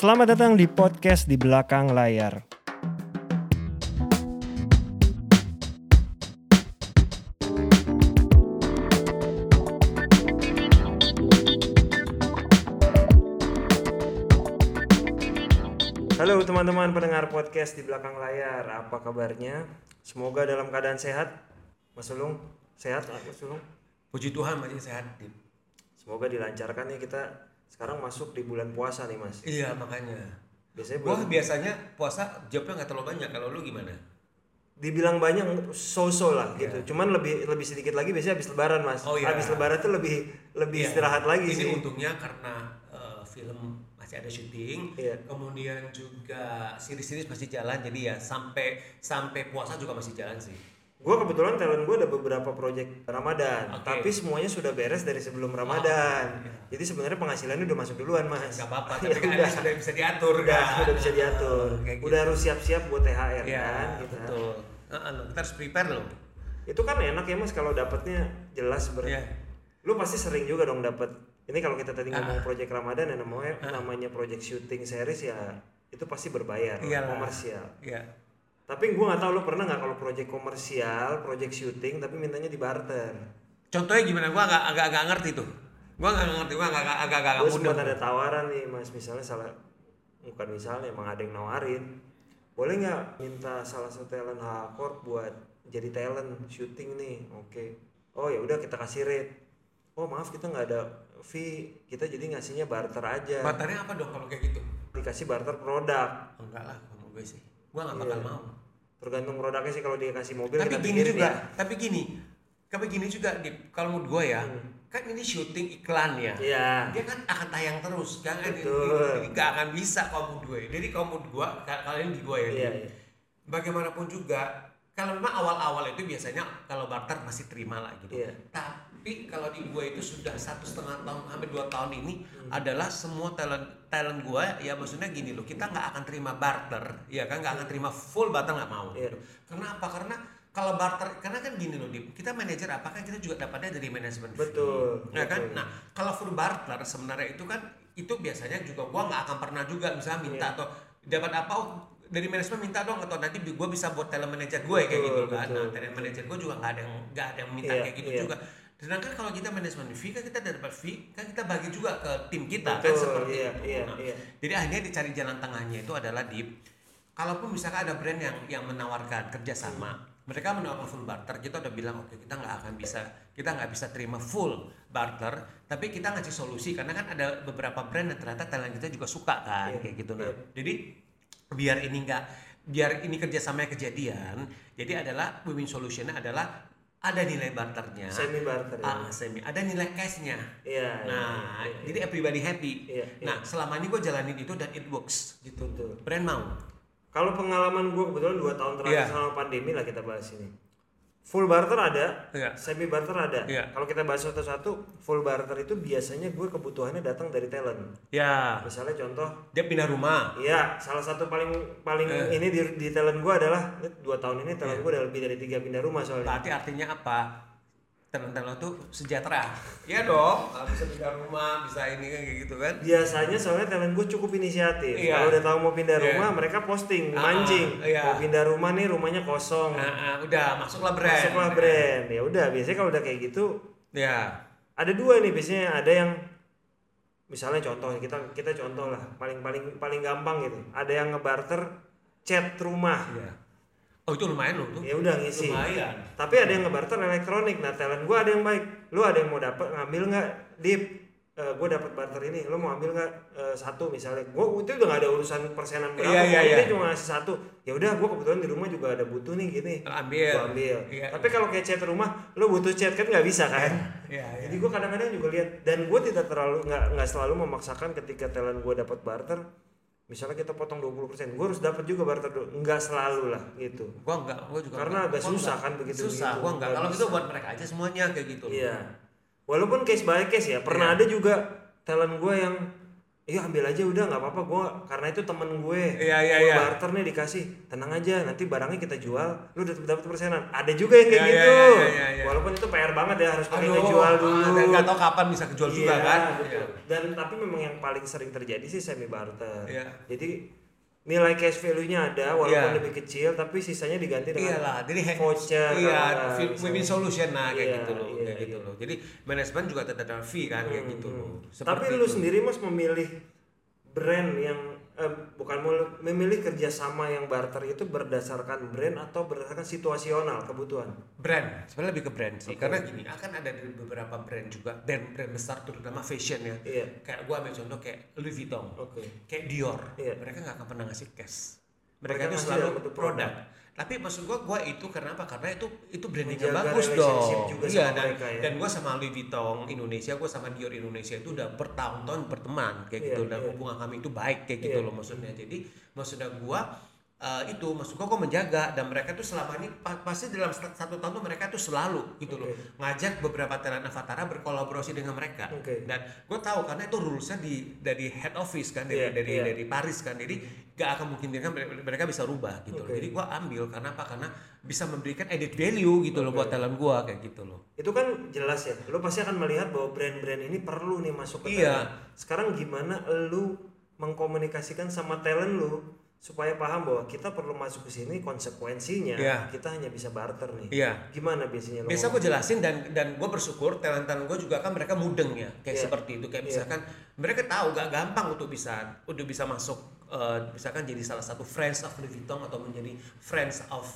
Selamat datang di podcast di belakang layar. Halo teman-teman pendengar podcast di belakang layar, apa kabarnya? Semoga dalam keadaan sehat. Mas Ulung, sehat Mas Ulung? Puji Tuhan masih sehat. Semoga dilancarkan ya kita sekarang masuk di bulan puasa nih Mas. Iya makanya. Biasanya bulan, biasanya puasa jawabnya nggak terlalu banyak. Kalau lu gimana? dibilang banyak so-so lah gitu. Cuman lebih lebih sedikit lagi biasanya habis lebaran Mas. Oh, iya. Habis lebaran tuh lebih lebih Iya. istirahat lagi Ini sih. untungnya karena eh, film masih ada syuting, Iya. kemudian juga series-series masih jalan, jadi ya sampai sampai puasa juga masih jalan sih. Gue kebetulan talent gue ada beberapa project Ramadan, Oke. tapi semuanya sudah beres dari sebelum Ramadan. iya. Jadi sebenarnya penghasilannya udah masuk duluan mas. Gak apa-apa, Ya tapi kan udah. sudah bisa diatur udah, kan? udah bisa diatur. Gitu. Udah harus siap-siap buat THR Iya, kan. Gitu. betul. Heeh, loh, kita harus prepare loh. Itu kan enak ya mas kalau dapetnya jelas ber. Iya. Lu pasti sering juga dong dapet. Ini kalau kita tadi Ah. ngomong project Ramadan ya namanya namanya project shooting series ya itu pasti berbayar, Iyalah. komersial. Iya. Tapi gua nggak tahu lu pernah nggak kalau project komersial, project shooting tapi mintanya di barter. Contohnya gimana? Gua agak agak agak ngerti tuh. Gua nggak ngerti, gua agak agak agak agak gue mudah. sempat ada tawaran nih mas misalnya salah bukan misalnya emang ada yang nawarin boleh nggak minta salah satu talent Hakor buat jadi talent syuting nih oke oh ya udah kita kasih rate oh maaf kita nggak ada fee kita jadi ngasihnya barter aja Batarnya apa dong kalau kayak gitu? dikasih barter produk Enggak lah, kalau gue sih. Gua nggak bakal Iya. mau. tergantung produknya sih kalau dia kasih mobil tapi gini juga ya. tapi gini tapi gini juga di kalau menurut gue ya kan ini syuting iklan ya Hmm. Iya. dia kan akan tayang terus kan ini, Betul. ini gak akan bisa kalau menurut gue jadi kalau menurut gue ka- kalau ini di gue ya Iya, Di. iya. bagaimanapun juga kalau memang awal-awal itu biasanya kalau barter masih terima lah gitu Iya. tapi kalau di gue itu sudah satu setengah tahun hampir dua tahun ini Hmm. adalah semua talent talent gue ya maksudnya gini loh kita nggak akan terima barter ya kan nggak akan terima full barter nggak mau Iya. gitu. Kenapa? Karena kalau barter, karena kan gini loh, Dip, kita manajer apa kan kita juga dapatnya dari manajemen. Betul, Ya kan? betul. Nah, kalau full barter sebenarnya itu kan itu biasanya juga gua nggak akan pernah juga misalnya minta Iya. atau dapat apa oh, dari manajemen minta dong atau nanti gua bisa buat talent manager gue kayak Betul, gitu kan. betul. Nah, talent manager gue juga nggak ada yang nggak ada yang minta Iya, kayak gitu iya. juga. Sedangkan kalau kita manajemen fee kan kita dapat fee kan kita bagi juga ke tim kita kan Betul, seperti iya, itu. iya, Nah, iya. jadi akhirnya dicari jalan tengahnya itu adalah di kalaupun misalkan ada brand yang yang menawarkan kerjasama, mereka menawarkan full barter, kita udah bilang oke kita nggak akan bisa kita nggak bisa terima full barter, tapi kita ngasih solusi karena kan ada beberapa brand yang ternyata talent kita juga suka kan Iya, kayak gitu nah. iya. Jadi biar ini nggak biar ini kerjasamanya kejadian, jadi adalah win-win solutionnya adalah ada nilai barternya, semi barter ya. ah, semi, ada nilai cashnya. Iya, iya, Nah, iya, iya. jadi everybody happy. Iya, iya. Nah, selama ini gue jalanin itu dan it works gitu. Betul. Brand mau. Kalau pengalaman gue kebetulan dua tahun terakhir Iya. selama pandemi lah kita bahas ini. Full barter ada, Iya. semi barter ada. Iya. Kalau kita bahas satu-satu, full barter itu biasanya gue kebutuhannya datang dari talent. Ya, Misalnya contoh, dia pindah rumah. iya salah satu paling paling Eh. ini di, di talent gue adalah dua tahun ini talent gue udah lebih dari tiga pindah rumah soalnya. Berarti artinya apa? Talent-talent tuh sejahtera. Iya dong, Ah, bisa pindah rumah, bisa ini kan kayak gitu kan. Biasanya soalnya talent gue cukup inisiatif. Iya. Kalau udah tahu mau pindah Iya. rumah, mereka posting, Ah, mancing. iya. Mau pindah rumah nih, rumahnya kosong. Nah, ah, udah masuklah brand. Masuklah brand. Ya udah, biasanya kalau udah kayak gitu Ya. ada dua nih biasanya ada yang misalnya contoh kita kita contoh lah paling paling paling gampang gitu ada yang ngebarter cat rumah Iya. Oh, itu lumayan loh tuh. ya udah ngisi Lumayan. tapi ada yang ngebarter elektronik nah talent gua ada yang baik lu ada yang mau dapat ngambil nggak dip Eh, gue dapat barter ini lu mau ambil nggak eh, satu misalnya gua itu udah nggak ada urusan persenan berapa Iya, iya, pokoknya iya. dia cuma ngasih satu ya udah gua kebetulan di rumah juga ada butuh nih gini Ambil. gua ambil Iya. tapi kalau kayak cat rumah lu butuh cat kan nggak bisa kan Iya, iya. jadi gue kadang-kadang juga lihat dan gue tidak terlalu nggak nggak selalu memaksakan ketika talent gue dapat barter misalnya kita potong 20% gue harus dapat juga barter nggak selalu lah gitu Gua enggak, gua juga Karena enggak. agak Gua susah enggak. kan begitu- Susah, gua enggak. Nggak Kalau gitu buat mereka aja semuanya kayak gitu. iya walaupun case by case ya pernah Iya. ada juga talent gue yang iya ambil aja udah nggak apa-apa. Gue karena itu temen gue. Iya, iya, iya. barter nih dikasih. Tenang aja nanti barangnya kita jual. Lu dapat dapat persenan. Ada juga yang kayak Iya, gitu. iya, iya, iya. walaupun itu PR banget ya harus pakai ngejual dulu. Ah, dan nggak tahu kapan bisa kejual juga kan. betul. dan tapi memang yang paling sering terjadi sih semi barter. Iya. jadi nilai cash value-nya ada walaupun Iya. lebih kecil tapi sisanya diganti dengan Iyalah, jadi he- voucher iya, win-win solution lah kayak Iya, gitu loh, iya, kayak gitu iya. loh. Jadi manajemen juga tetap ada fee kan kayak gitu loh. Hmm. Tapi Seperti lu itu. sendiri mas memilih brand yang eh, bukan memilih kerjasama yang barter itu berdasarkan brand atau berdasarkan situasional kebutuhan. brand, sebenarnya lebih ke brand sih. Karena gini, akan ada dari beberapa brand juga, brand-brand besar terutama fashion ya. Iya. Kayak gua ambil contoh kayak Louis Vuitton, Oke. kayak Dior. Iya. Mereka nggak akan pernah ngasih cash. Mereka Mereka, itu selalu produk. Tapi maksud gua gua itu kenapa? Karena itu itu brandingnya bagus dong. juga Iya sama dan mereka ya. dan gua sama Louis Vuitton Indonesia, gua sama Dior Indonesia itu udah bertahun-tahun berteman kayak Iya, gitu dan iya. hubungan kami itu baik kayak gitu Iya. loh maksudnya. Jadi maksudnya gua eh, itu maksud gua kok menjaga dan mereka tuh selama ini pa- pasti dalam sat- satu tahun tuh mereka tuh selalu gitu loh Oke. ngajak beberapa talent Avatara berkolaborasi dengan mereka Oke. dan gue tahu karena itu rulesnya di dari head office kan dari Iya, dari iya. dari Paris kan jadi gak akan mungkin kan mereka bisa rubah gitu loh. Oke. jadi gue ambil karena apa karena bisa memberikan added value gitu loh buat talent gue kayak gitu loh Itu kan jelas ya. Lu pasti akan melihat bahwa brand-brand ini perlu nih masuk ke Iya. talent. Sekarang gimana lu mengkomunikasikan sama talent lu supaya paham bahwa kita perlu masuk ke sini konsekuensinya Iya. kita hanya bisa barter nih. Iya. Gimana biasanya biasa gue jelasin dan dan gue bersyukur talent talent gue juga kan mereka mudeng ya kayak Iya. seperti itu kayak Iya. misalkan mereka tahu gak gampang untuk bisa untuk bisa masuk eh, misalkan jadi salah satu friends of Louis Vuitton atau menjadi friends of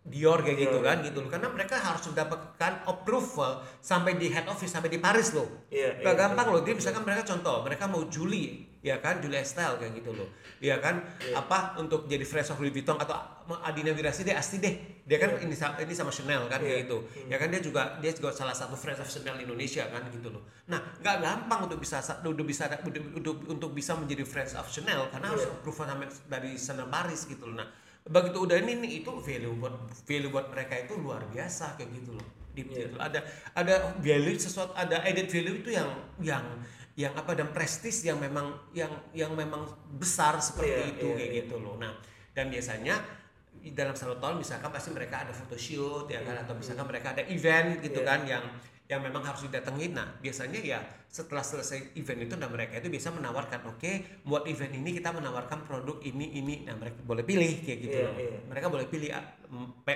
Dior kayak gitu Dior. kan gitu loh karena mereka harus mendapatkan approval sampai di head office sampai di Paris loh Iya, gak iya, gampang loh jadi misalkan mereka contoh mereka mau Julie ya kan? Julia Estelle kayak gitu loh. Ya kan? Iya. apa untuk jadi friends of Louis Vuitton atau Adina Wirasi deh Asti deh. Dia kan ini sama ini sama Chanel kan Iya. kayak gitu ya kan? Dia juga dia juga salah satu friends of Chanel Indonesia kan gitu loh. Nah nggak gampang untuk bisa untuk bisa untuk, untuk, bisa menjadi friends of Chanel karena harus Iya. approval sama- dari Chanel Paris gitu loh. Nah begitu udah ini nih itu value buat value buat mereka itu luar biasa kayak gitu loh. Di Iya. itu ada ada value sesuatu ada added value itu yang yang yang apa dan prestis yang memang yang yang memang besar seperti Iya, itu iya, kayak iya. gitu loh nah dan biasanya di dalam satu tahun misalkan pasti mereka ada photoshoot ya kan atau misalkan mereka ada event gitu Iya. kan yang yang memang harus didatengin nah biasanya ya setelah selesai event itu dan mereka itu bisa menawarkan oke buat event ini kita menawarkan produk ini ini nah mereka boleh pilih kayak gitu Iya, loh iya. mereka boleh pilih ah,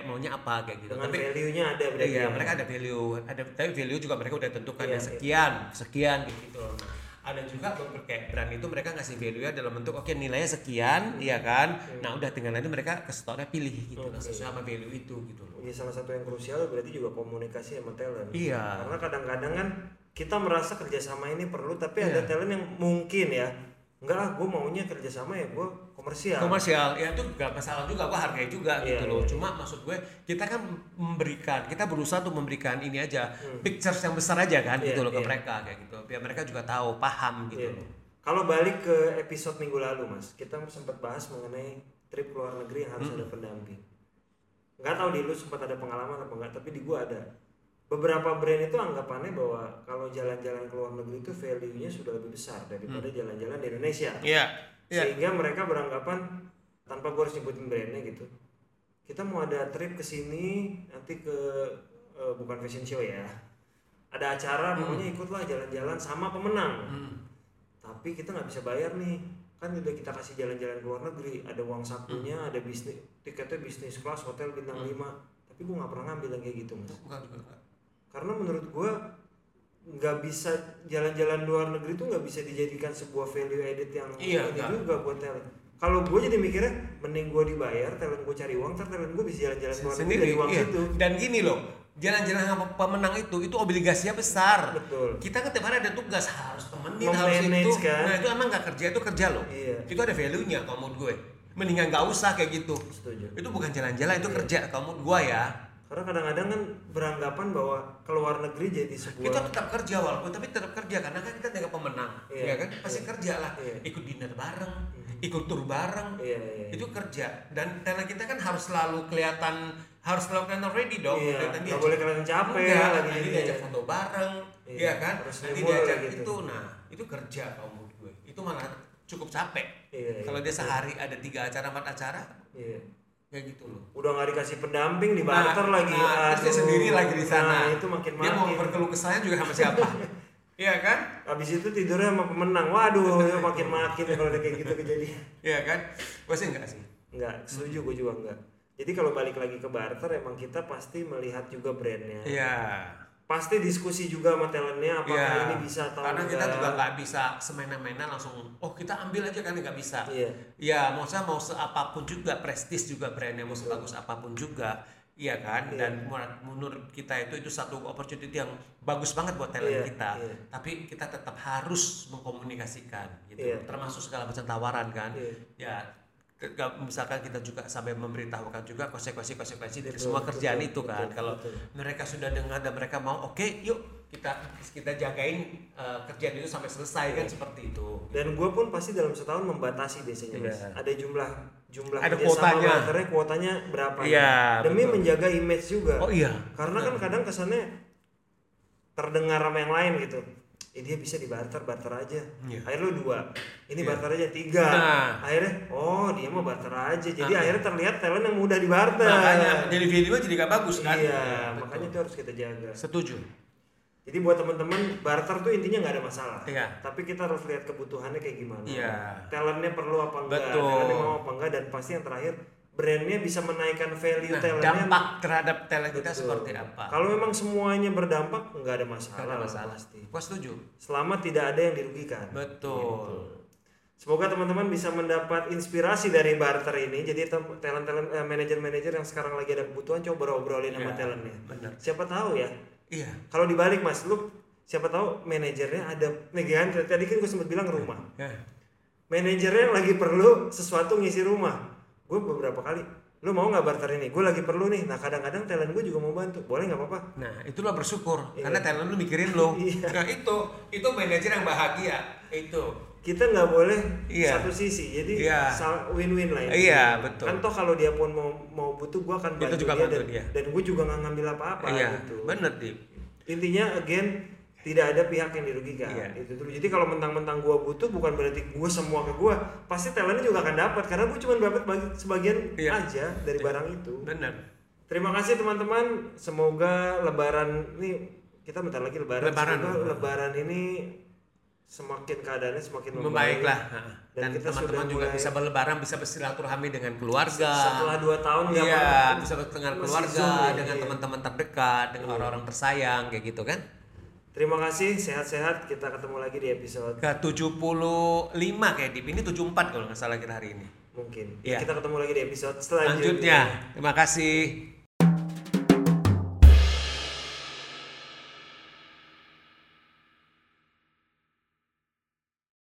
maunya apa kayak gitu dengan tapi value-nya ada berarti. Iya, ya. mereka ada value, ada tapi value juga mereka udah tentukan Iya, ya sekian, sekian gitu. Nah, ada juga kayak brand itu mereka ngasih value ya dalam bentuk oke nilainya sekian, iya kan. Nah, udah tinggal nanti mereka ke store pilih gitu nah, Oke. sesuai sama value itu gitu loh. Iya salah satu yang krusial berarti juga komunikasi sama talent. Iya. Karena kadang-kadang kan kita merasa kerjasama ini perlu, tapi Iya. ada talent yang mungkin ya, enggak ah, gue maunya kerjasama ya gue komersial. Komersial, ya itu gak masalah juga, gua hargai juga Iya, gitu loh. iya. Cuma maksud gue, kita kan memberikan, kita berusaha untuk memberikan ini aja, Hmm. pictures yang besar aja kan Iya, gitu loh ke iya. mereka kayak gitu. Biar mereka juga tahu, paham gitu Iya. loh. Kalau balik ke episode minggu lalu mas, kita sempat bahas mengenai trip luar negeri yang harus Hmm. ada pendamping. Nggak tahu di lu sempat ada pengalaman apa enggak, tapi di gua ada. Beberapa brand itu anggapannya bahwa kalau jalan-jalan ke luar negeri itu value-nya sudah lebih besar daripada Hmm. jalan-jalan di Indonesia. Iya. Iya. Sehingga mereka beranggapan tanpa gua harus nyebutin brandnya gitu. Kita mau ada trip ke sini nanti ke eh, bukan fashion show ya. Ada acara pokoknya ikutlah jalan-jalan sama pemenang Hmm. tapi kita nggak bisa bayar nih kan udah kita kasih jalan-jalan ke luar negeri ada uang sakunya Hmm. ada bisnis tiketnya bisnis kelas hotel bintang 5 tapi gue nggak pernah ngambil yang kayak gitu mas Bukan, bukan, bukan. Karena menurut gue nggak bisa jalan-jalan luar negeri tuh nggak bisa dijadikan sebuah value added yang Iya, juga buat talent. Kalau gue jadi mikirnya mending gue dibayar talent gue cari uang ntar talent gue bisa jalan-jalan luar negeri dari uang iya. situ. Dan gini loh jalan-jalan sama pemenang itu itu obligasinya besar. Betul. Kita kan tiap hari ada tugas harus temenin harus itu. kan? nah itu emang nggak kerja itu kerja loh. Iya. itu ada value nya kalau menurut gue. Mendingan nggak usah kayak gitu. Setuju. Itu bukan jalan-jalan itu Iya. kerja. Kalau menurut gue ya karena kadang-kadang kan beranggapan bahwa ke luar negeri jadi sebuah kita tetap kerja walaupun tapi tetap kerja karena kan kita jaga pemenang Iya. ya kan pasti Iya. kerja lah Iya. ikut dinner bareng ikut tur bareng iya, iya. itu kerja dan karena kita kan harus selalu kelihatan harus selalu kelihatan ready dong Iya, kelihatan nggak boleh kelihatan capek Enggak, lagi nanti jadinya. diajak foto bareng Iya, iya kan harus nanti diajak gitu. itu nah itu kerja kalau menurut gue itu malah cukup capek. Iya, Kalau iya. dia sehari ada tiga acara empat acara, Iya. Kayak gitu loh. Udah nggak dikasih pendamping di barter Nah, lagi. nah, terus dia Aduh. sendiri lagi di sana. Nah, itu makin Dia mau makin. berkeluh kesahnya juga sama siapa? Iya kan? Habis itu tidurnya sama pemenang. Waduh, ya makin makin kalau kayak gitu kejadian. Iya kan? Gue sih enggak sih. Enggak, setuju gue juga enggak. Jadi kalau balik lagi ke barter emang kita pasti melihat juga brandnya. Iya. Pasti diskusi juga sama talentnya apakah Iya. ini bisa atau Karena enggak. kita juga nggak bisa semena-mena langsung, oh kita ambil aja kan nggak bisa. Iya. Ya, mau saya mau seapapun juga, prestis juga brandnya mau sebagus apa pun juga, iya kan? Iya. Dan menurut, kita itu itu satu opportunity yang bagus banget buat talent Iya, kita. iya. Tapi kita tetap harus mengkomunikasikan, gitu. Iya. Termasuk segala macam tawaran kan. Iya. Ya, misalkan kita juga sampai memberitahukan juga konsekuensi-konsekuensi dari Betul, semua kerjaan betul, itu kan. betul, Kalau betul. mereka sudah dengar dan mereka mau, oke, yuk kita kita jagain uh, kerjaan itu sampai selesai kan seperti itu. Dan gue pun pasti dalam setahun membatasi biasanya. Iya. Ada jumlah jumlah Ada kuotanya. barternya kuotanya berapa? Iya, Demi betul. menjaga image juga. Oh iya. Karena kan kadang kesannya terdengar sama yang lain gitu. Eh, dia bisa di barter aja. Iya. Akhirnya lu dua. Ini Iya. barter aja tiga. Nah. Akhirnya oh dia mau barter aja. Jadi Ah. akhirnya terlihat talent yang mudah di barter. Makanya jadi video jadi gak bagus kan? Iya, Betul. makanya itu harus kita jaga. Setuju. Jadi buat teman-teman barter tuh intinya nggak ada masalah. Iya. Tapi kita harus lihat kebutuhannya kayak gimana. Iya. Talentnya perlu apa enggak? Betul. Talentnya mau apa enggak? Dan pasti yang terakhir brandnya bisa menaikkan value Nah, talentnya. dampak terhadap talent kita Betul. seperti apa? Kalau memang semuanya berdampak nggak ada Nggak masalah. ada lah masalah. Pasti. Gua setuju. Selama tidak ada yang dirugikan. Betul. Semoga teman-teman bisa mendapat inspirasi dari barter ini. Jadi tem- talent-talent eh, manajer-manajer yang sekarang lagi ada kebutuhan coba obrolin sama Iya, talentnya. benar. Siapa tahu ya Iya. kalau dibalik mas lu siapa tahu manajernya ada nih kan tadi kan gue sempat bilang rumah Ya. manajernya lagi perlu sesuatu ngisi rumah gue beberapa kali lu mau nggak barter ini gue lagi perlu nih nah kadang-kadang talent gue juga mau bantu boleh nggak apa-apa Nah, itulah bersyukur Iya. karena talent lu mikirin lo. Iya. Nah, itu itu manajer yang bahagia. Itu. kita nggak boleh Iya. satu sisi jadi Iya. win-win lah ini. Iya, betul. kan toh kalau dia pun mau mau butuh gue akan bantu juga dia, bantu dan, dia. dan gue juga nggak ngambil apa-apa iya, gitu bener Dip. intinya again tidak ada pihak yang dirugikan Iya. itu dulu jadi kalau mentang-mentang gua butuh bukan berarti gua semua ke gua pasti talentnya juga akan dapat karena gua cuma dapat bagi- sebagian Iya. aja dari barang itu Bener. terima kasih teman-teman semoga lebaran ini kita bentar lagi lebaran, Lebaran. semoga lebaran ini semakin keadaannya semakin Membaik lah. Dan Dan, kita teman-teman juga mulai- bisa berlebaran, bisa bersilaturahmi dengan keluarga. setelah dua tahun Iya, bisa dengan masih keluarga, ya, dengan iya. teman-teman terdekat, dengan orang-orang tersayang kayak gitu kan. Terima kasih sehat-sehat kita ketemu lagi di episode Ke 75 kayak Dip. Ini 74 kalau nggak salah kita hari ini. mungkin Iya. kita ketemu lagi di episode selanjutnya Lanjutnya. Terima kasih.